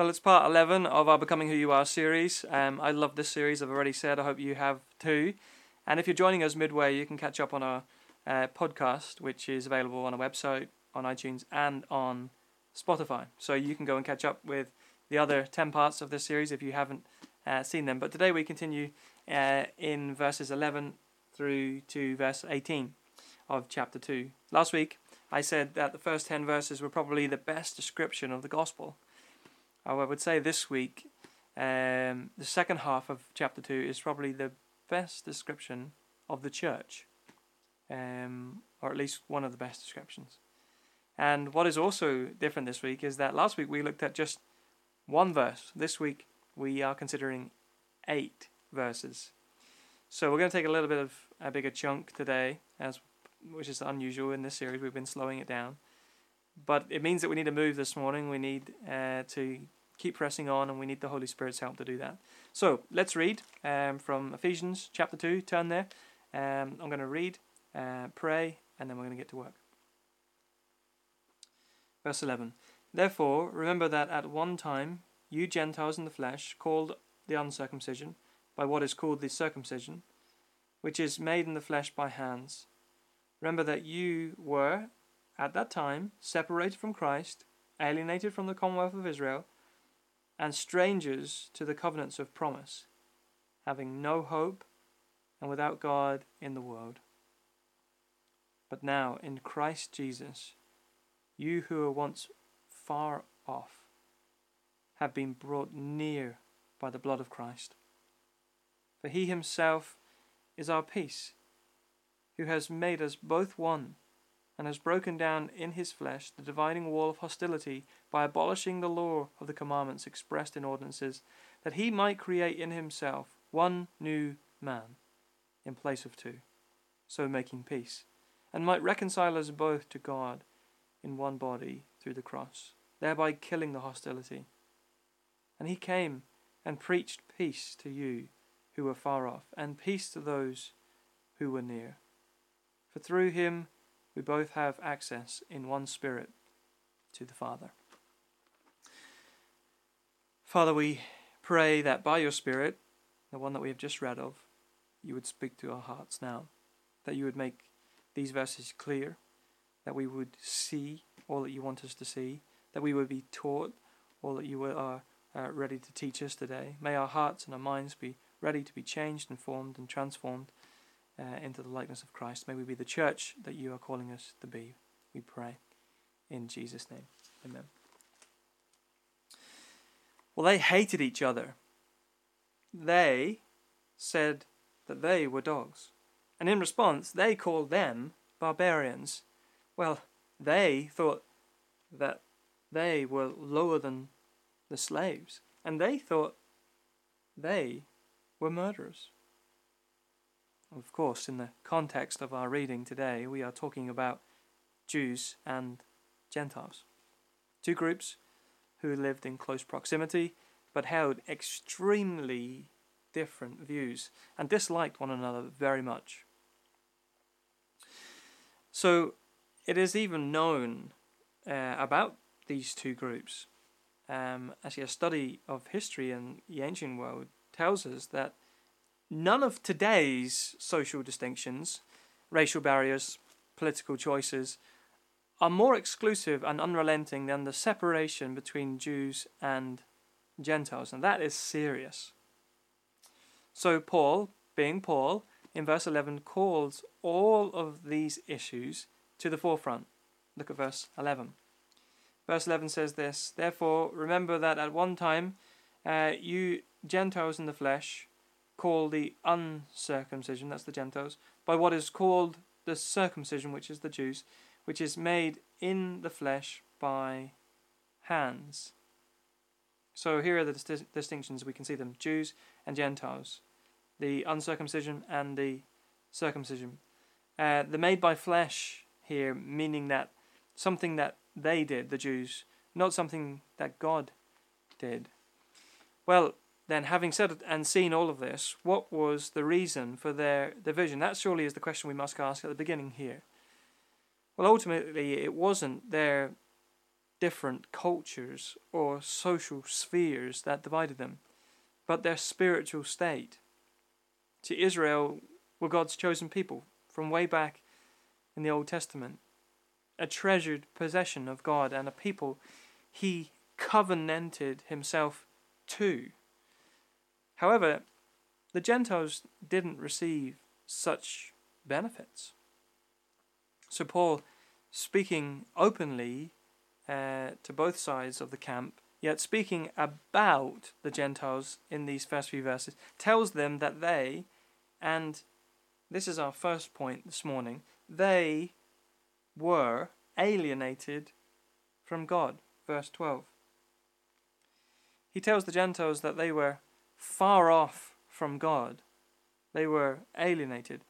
Well, it's part 11 of our Becoming Who You Are series. Um, I love this series, I've already said. I hope you have too. And if you're joining us midway, you can catch up on our uh, podcast, which is available on our website, on iTunes, and on Spotify. So you can go and catch up with the other 10 parts of this series if you haven't uh, seen them. But today we continue uh, in verses 11 through to verse 18 of chapter 2. Last week I said that the first 10 verses were probably the best description of the gospel. I would say this week um, the second half of chapter 2 is probably the best description of the church, um, or at least one of the best descriptions. And what is also different this week is that last week we looked at just one verse. This week we are considering eight verses. So we're going to take a little bit of a bigger chunk today, as which is unusual in this series. We've been slowing it down, but it means that we need to move this morning. We need uh, to keep pressing on, and we need the Holy Spirit's help to do that. So let's read um, from Ephesians chapter two. Turn there. Um, I'm going to read, uh, pray, and then we're going to get to work. Verse 11. Therefore, remember that at one time you Gentiles in the flesh, called the uncircumcision, by what is called the circumcision, which is made in the flesh by hands. Remember that you were, at that time, separated from Christ, alienated from the commonwealth of Israel, and strangers to the covenants of promise, having no hope and without God in the world. But now, in Christ Jesus, you who were once far off have been brought near by the blood of Christ. For he himself is our peace, who has made us both one, and has broken down in his flesh the dividing wall of hostility by abolishing the law of the commandments expressed in ordinances, that he might create in himself one new man in place of two, so making peace, and might reconcile us both to God in one body through the cross, thereby killing the hostility. And he came and preached peace to you who were far off, and peace to those who were near. For through him we both have access in one Spirit to the Father. Father, we pray that by your Spirit, the one that we have just read of, you would speak to our hearts now, that you would make these verses clear, that we would see all that you want us to see, that we would be taught all that you are uh, ready to teach us today. May our hearts and our minds be ready to be changed and formed and transformed uh, into the likeness of Christ. May we be the church that you are calling us to be. We pray in Jesus' name. Amen. Well, they hated each other. They said that they were dogs. And in response, they called them barbarians. Well, they thought that they were lower than the slaves, and they thought they were murderers. Of course, in the context of our reading today, we are talking about Jews and Gentiles. Two groups who lived in close proximity but held extremely different views and disliked one another very much. So, it is even known uh, about these two groups. Um, actually, a study of history in the ancient world tells us that none of today's social distinctions, racial barriers, political choices, are more exclusive and unrelenting than the separation between Jews and Gentiles, and that is serious. So, Paul, being Paul, in verse 11 calls all of these issues to the forefront. Look at verse 11. Verse 11 says this Therefore, remember that at one time uh, you Gentiles in the flesh call the uncircumcision, that's the Gentiles, by what is called the circumcision, which is the Jews, which is made in the flesh by hands. So here are the dis- distinctions. We can see them Jews and Gentiles, the uncircumcision and the circumcision. Uh, the made by flesh here, meaning that something that they did, the Jews, not something that God did. Well, then, having said and seen all of this, what was the reason for their division? That surely is the question we must ask at the beginning here. Well, ultimately, it wasn't their different cultures or social spheres that divided them, but their spiritual state. To Israel were God's chosen people from way back in the Old Testament, a treasured possession of God and a people he covenanted himself to. However, the Gentiles didn't receive such benefits. So, Paul, speaking openly uh, to both sides of the camp, yet speaking about the Gentiles in these first few verses, tells them that they, and this is our first point this morning, they were alienated from God. Verse 12. He tells the Gentiles that they were far off from God, they were alienated.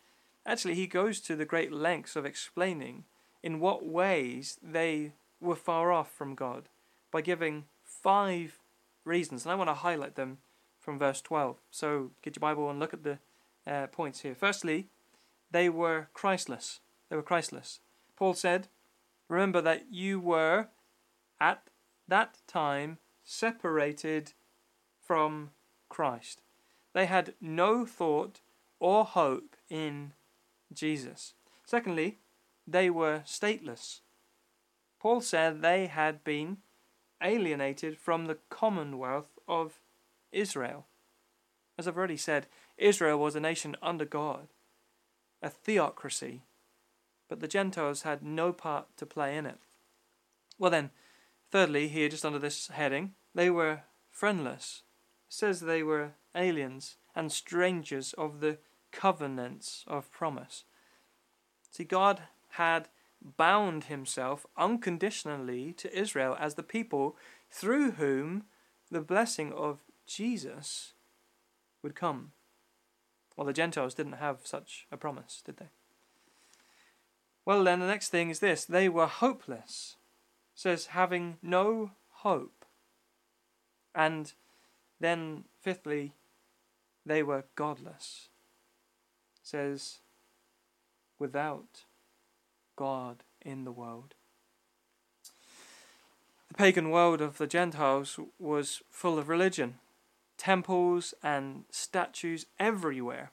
Actually, he goes to the great lengths of explaining in what ways they were far off from God by giving five reasons, and I want to highlight them from verse 12. So get your Bible and look at the uh, points here. Firstly, they were Christless. They were Christless. Paul said, Remember that you were at that time separated from Christ. They had no thought or hope in Jesus. Secondly, they were stateless. Paul said they had been alienated from the commonwealth of Israel. As I've already said, Israel was a nation under God, a theocracy, but the Gentiles had no part to play in it. Well, then, thirdly, here just under this heading, they were friendless. Says they were aliens and strangers of the covenants of promise. See, God had bound himself unconditionally to Israel as the people through whom the blessing of Jesus would come. Well, the Gentiles didn't have such a promise, did they? Well, then the next thing is this they were hopeless. It says, having no hope. And then, fifthly, they were godless. It says, without God in the world. The pagan world of the Gentiles was full of religion, temples and statues everywhere.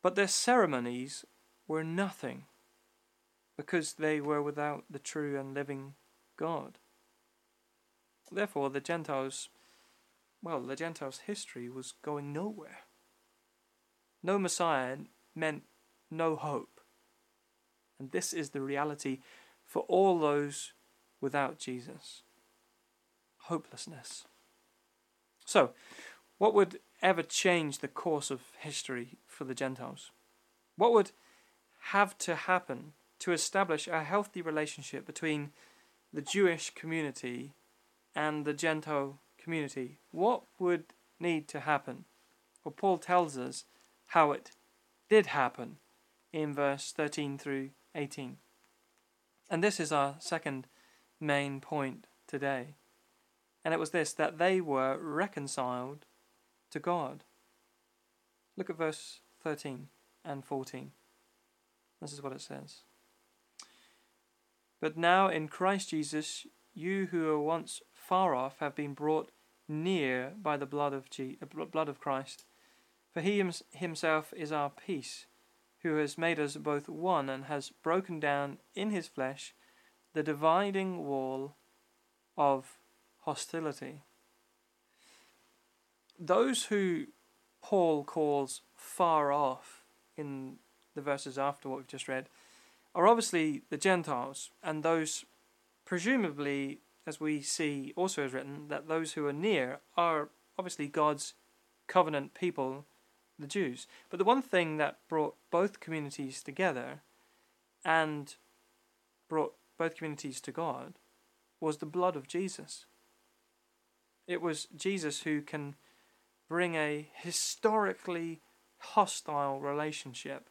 But their ceremonies were nothing because they were without the true and living God. Therefore, the Gentiles, well, the Gentiles' history was going nowhere. No Messiah meant no hope. And this is the reality for all those without Jesus hopelessness. So, what would ever change the course of history for the Gentiles? What would have to happen to establish a healthy relationship between the Jewish community and the Gentile community? What would need to happen? Well, Paul tells us how it did happen in verse 13 through 18. And this is our second main point today. And it was this that they were reconciled to God. Look at verse 13 and 14. This is what it says. But now in Christ Jesus, you who were once far off have been brought near by the blood of, Je- blood of Christ. For he himself is our peace who has made us both one and has broken down in his flesh the dividing wall of hostility. Those who Paul calls far off in the verses after what we've just read are obviously the Gentiles and those presumably as we see also is written that those who are near are obviously God's covenant people the Jews. But the one thing that brought both communities together and brought both communities to God was the blood of Jesus. It was Jesus who can bring a historically hostile relationship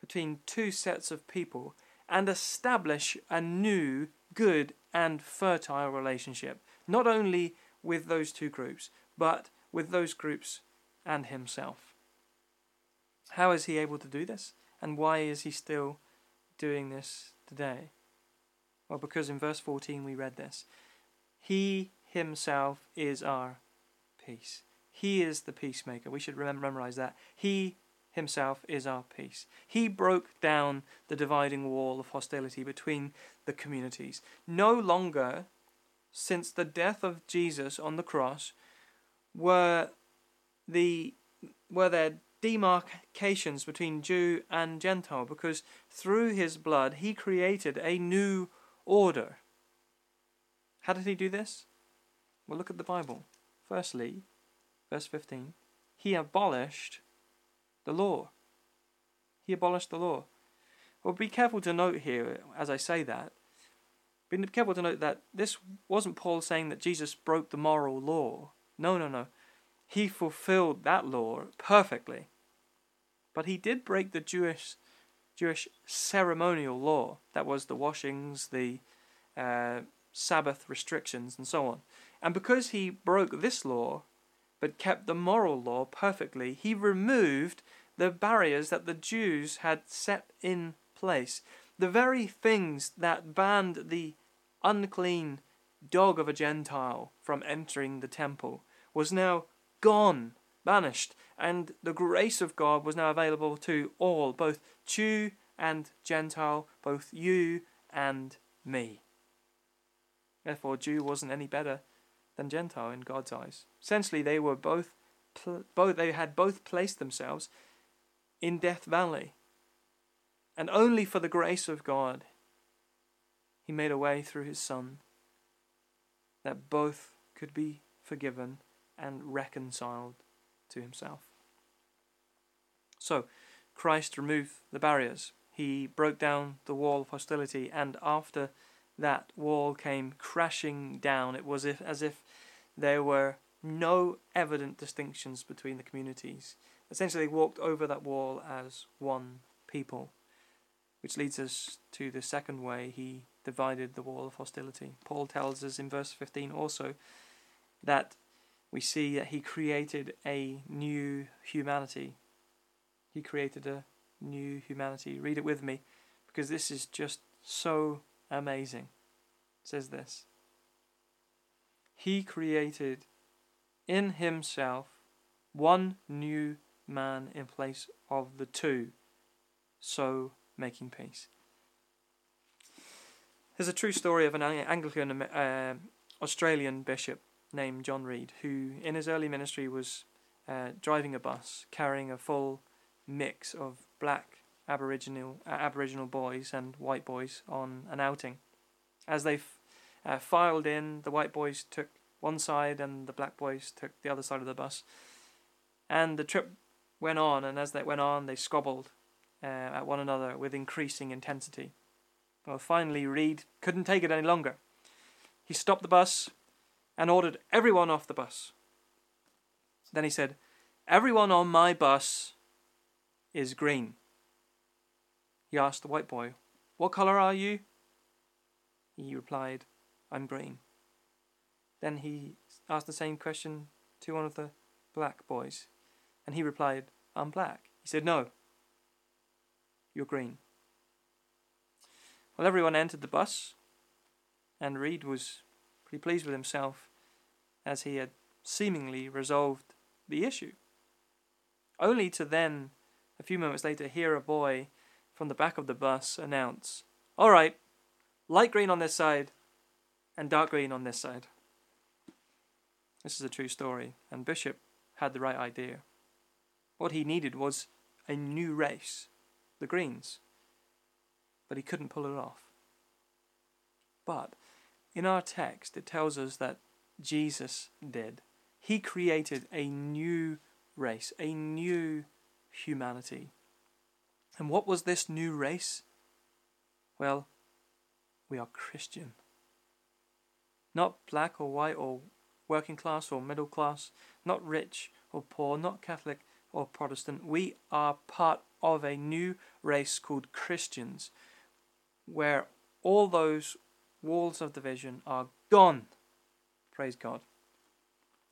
between two sets of people and establish a new, good, and fertile relationship, not only with those two groups, but with those groups and himself. How is he able to do this? And why is he still doing this today? Well, because in verse 14 we read this He himself is our peace. He is the peacemaker. We should remember, memorize that. He himself is our peace. He broke down the dividing wall of hostility between the communities. No longer, since the death of Jesus on the cross, were the were there demarcations between Jew and Gentile because through his blood he created a new order. How did he do this? Well, look at the Bible. Firstly, verse 15, he abolished the law. He abolished the law. Well, be careful to note here, as I say that, be careful to note that this wasn't Paul saying that Jesus broke the moral law. No, no, no. He fulfilled that law perfectly. But he did break the Jewish Jewish ceremonial law. That was the washings, the uh, Sabbath restrictions, and so on. And because he broke this law, but kept the moral law perfectly, he removed the barriers that the Jews had set in place. The very things that banned the unclean dog of a Gentile from entering the temple was now gone, banished, and the grace of God was now available to all, both Jew and Gentile, both you and me. Therefore, Jew wasn't any better than Gentile in God's eyes. Essentially, they were both, both they had both placed themselves in Death Valley, and only for the grace of God, He made a way through His Son that both could be forgiven and reconciled to Himself. So, Christ removed the barriers. He broke down the wall of hostility, and after that wall came crashing down. It was as if there were no evident distinctions between the communities. Essentially, they walked over that wall as one people, which leads us to the second way he divided the wall of hostility. Paul tells us in verse 15 also that we see that he created a new humanity. He created a new humanity. Read it with me because this is just so amazing. It says this He created in himself one new man in place of the two, so making peace. There's a true story of an Anglican uh, Australian bishop named John Reid, who in his early ministry was uh, driving a bus carrying a full mix of black Aboriginal uh, Aboriginal boys and white boys on an outing. As they f- uh, filed in, the white boys took one side and the black boys took the other side of the bus. And the trip went on, and as they went on, they squabbled uh, at one another with increasing intensity. Well, finally, Reid couldn't take it any longer. He stopped the bus and ordered everyone off the bus. Then he said, Everyone on my bus is green. He asked the white boy, What colour are you? He replied, I'm green. Then he asked the same question to one of the black boys, and he replied, I'm black. He said, No, you're green. Well, everyone entered the bus, and Reid was pretty pleased with himself as he had seemingly resolved the issue. Only to then, a few moments later, hear a boy from the back of the bus announce, All right, light green on this side and dark green on this side. This is a true story, and Bishop had the right idea. What he needed was a new race, the Greens, but he couldn't pull it off. But in our text, it tells us that Jesus did. He created a new race, a new humanity. And what was this new race? Well, we are Christian. Not black or white or working class or middle class, not rich or poor, not Catholic or Protestant. We are part of a new race called Christians, where all those walls of division are gone. Praise God.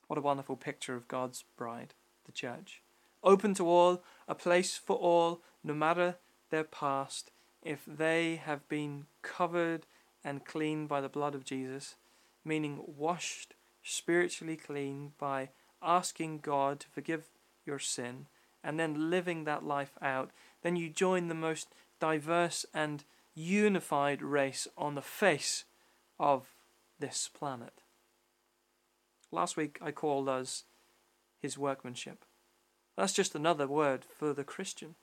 What a wonderful picture of God's bride, the church. Open to all, a place for all, no matter their past, if they have been covered and clean by the blood of Jesus, meaning washed spiritually clean by asking God to forgive your sin and then living that life out, then you join the most diverse and unified race on the face of this planet. Last week I called us his workmanship. That's just another word for the Christian.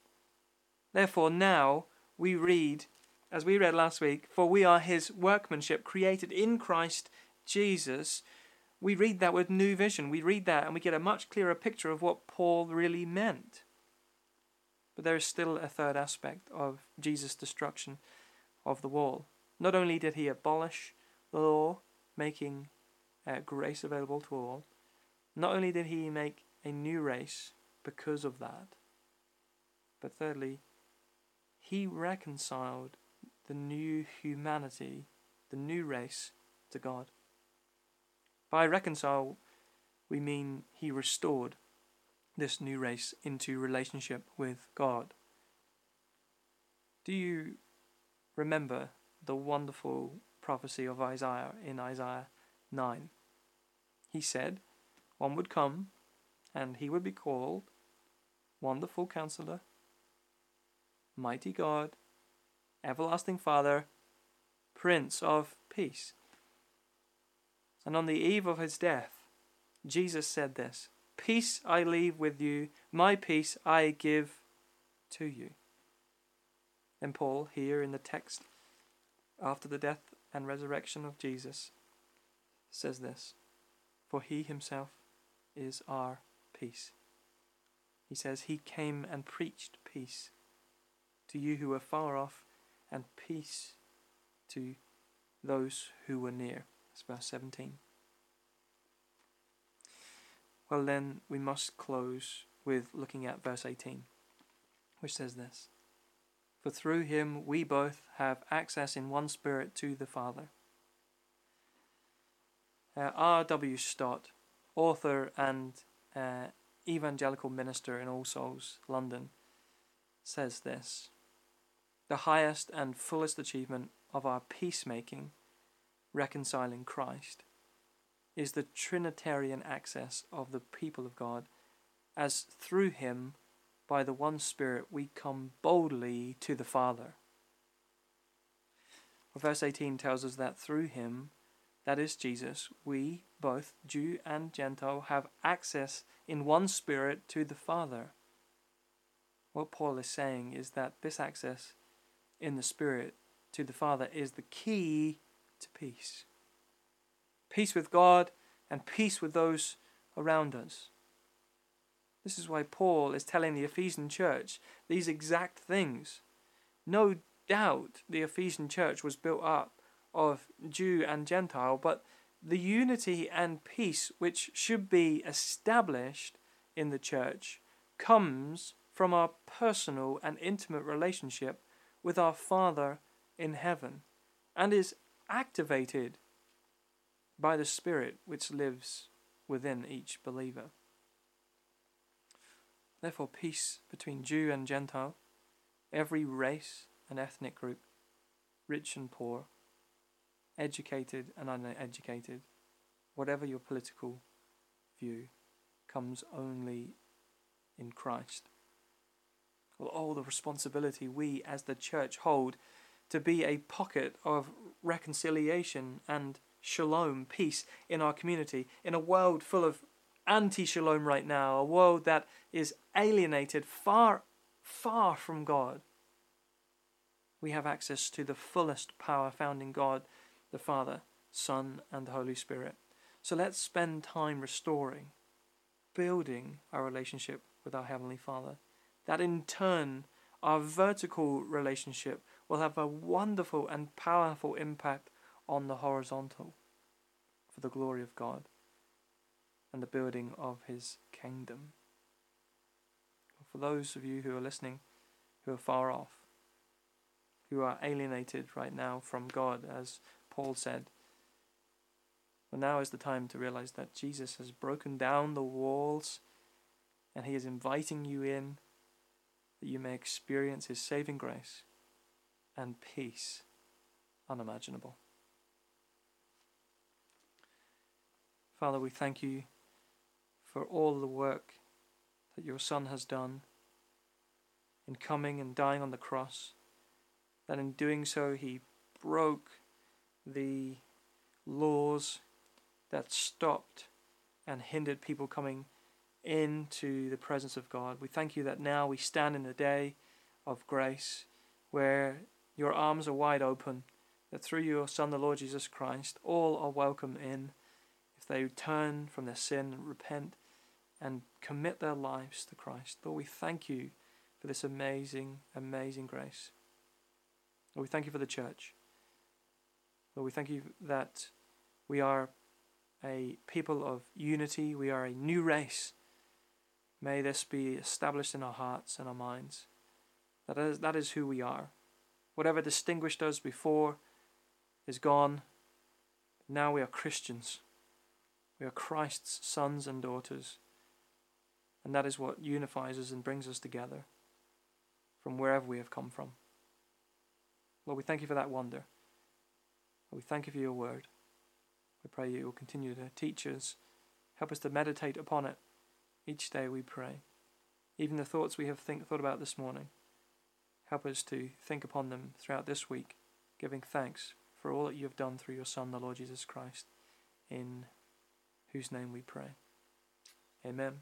Therefore, now we read, as we read last week, for we are his workmanship created in Christ Jesus. We read that with new vision. We read that and we get a much clearer picture of what Paul really meant. But there is still a third aspect of Jesus' destruction of the wall. Not only did he abolish the law, making uh, grace available to all, not only did he make a new race because of that, but thirdly, he reconciled the new humanity, the new race, to God. By reconcile, we mean he restored this new race into relationship with God. Do you remember the wonderful prophecy of Isaiah in Isaiah 9? He said, One would come, and he would be called Wonderful Counselor, Mighty God, Everlasting Father, Prince of Peace. And on the eve of his death, Jesus said this Peace I leave with you, my peace I give to you. And Paul, here in the text, after the death and resurrection of Jesus, says this For he himself is our peace. He says, He came and preached peace to you who were far off, and peace to those who were near. That's verse 17. Well, then we must close with looking at verse 18, which says this For through him we both have access in one spirit to the Father. Uh, R.W. Stott, author and uh, evangelical minister in All Souls, London, says this The highest and fullest achievement of our peacemaking, reconciling Christ, is the Trinitarian access of the people of God, as through him, by the one Spirit, we come boldly to the Father. Well, Verse 18 tells us that through him, that is Jesus, we, both Jew and Gentile, have access in one Spirit to the Father. What Paul is saying is that this access in the Spirit to the Father is the key to peace peace with God, and peace with those around us. This is why Paul is telling the Ephesian church these exact things. No doubt the Ephesian church was built up of Jew and Gentile, but the unity and peace which should be established in the church comes from our personal and intimate relationship with our Father in heaven and is activated by the Spirit which lives within each believer. Therefore, peace between Jew and Gentile, every race and ethnic group, rich and poor, educated and uneducated, whatever your political view, comes only in Christ. Well, all the responsibility we as the church hold to be a pocket of reconciliation and shalom, peace in our community, in a world full of anti shalom right now, a world that is alienated far, far from God. We have access to the fullest power found in God, the Father, Son, and the Holy Spirit. So let's spend time restoring, building our relationship with our Heavenly Father. That in turn, our vertical relationship will have a wonderful and powerful impact on the horizontal for the glory of God and the building of His kingdom. For those of you who are listening who are far off, who are alienated right now from God, as Paul said, well, now is the time to realize that Jesus has broken down the walls and He is inviting you in that you may experience His saving grace and peace unimaginable. Father, we thank you for all the work that your Son has done in coming and dying on the cross, that in doing so he broke the laws that stopped and hindered people coming into the presence of God. We thank you that now we stand in a day of grace where your arms are wide open, that through your Son, the Lord Jesus Christ, all are welcome in if they turn from their sin and repent and commit their lives to Christ. Lord, we thank you for this amazing, amazing grace. Lord, we thank you for the church. Lord, we thank you that we are a people of unity, we are a new race. May this be established in our hearts and our minds. That is, that is who we are. Whatever distinguished us before is gone. Now we are Christians. We are Christ's sons and daughters. And that is what unifies us and brings us together from wherever we have come from. Lord, we thank you for that wonder. We thank you for your word. We pray you will continue to teach us, help us to meditate upon it each day, we pray. Even the thoughts we have think, thought about this morning, help us to think upon them throughout this week, giving thanks for all that you have done through your Son, the Lord Jesus Christ, in whose name we pray. Amen.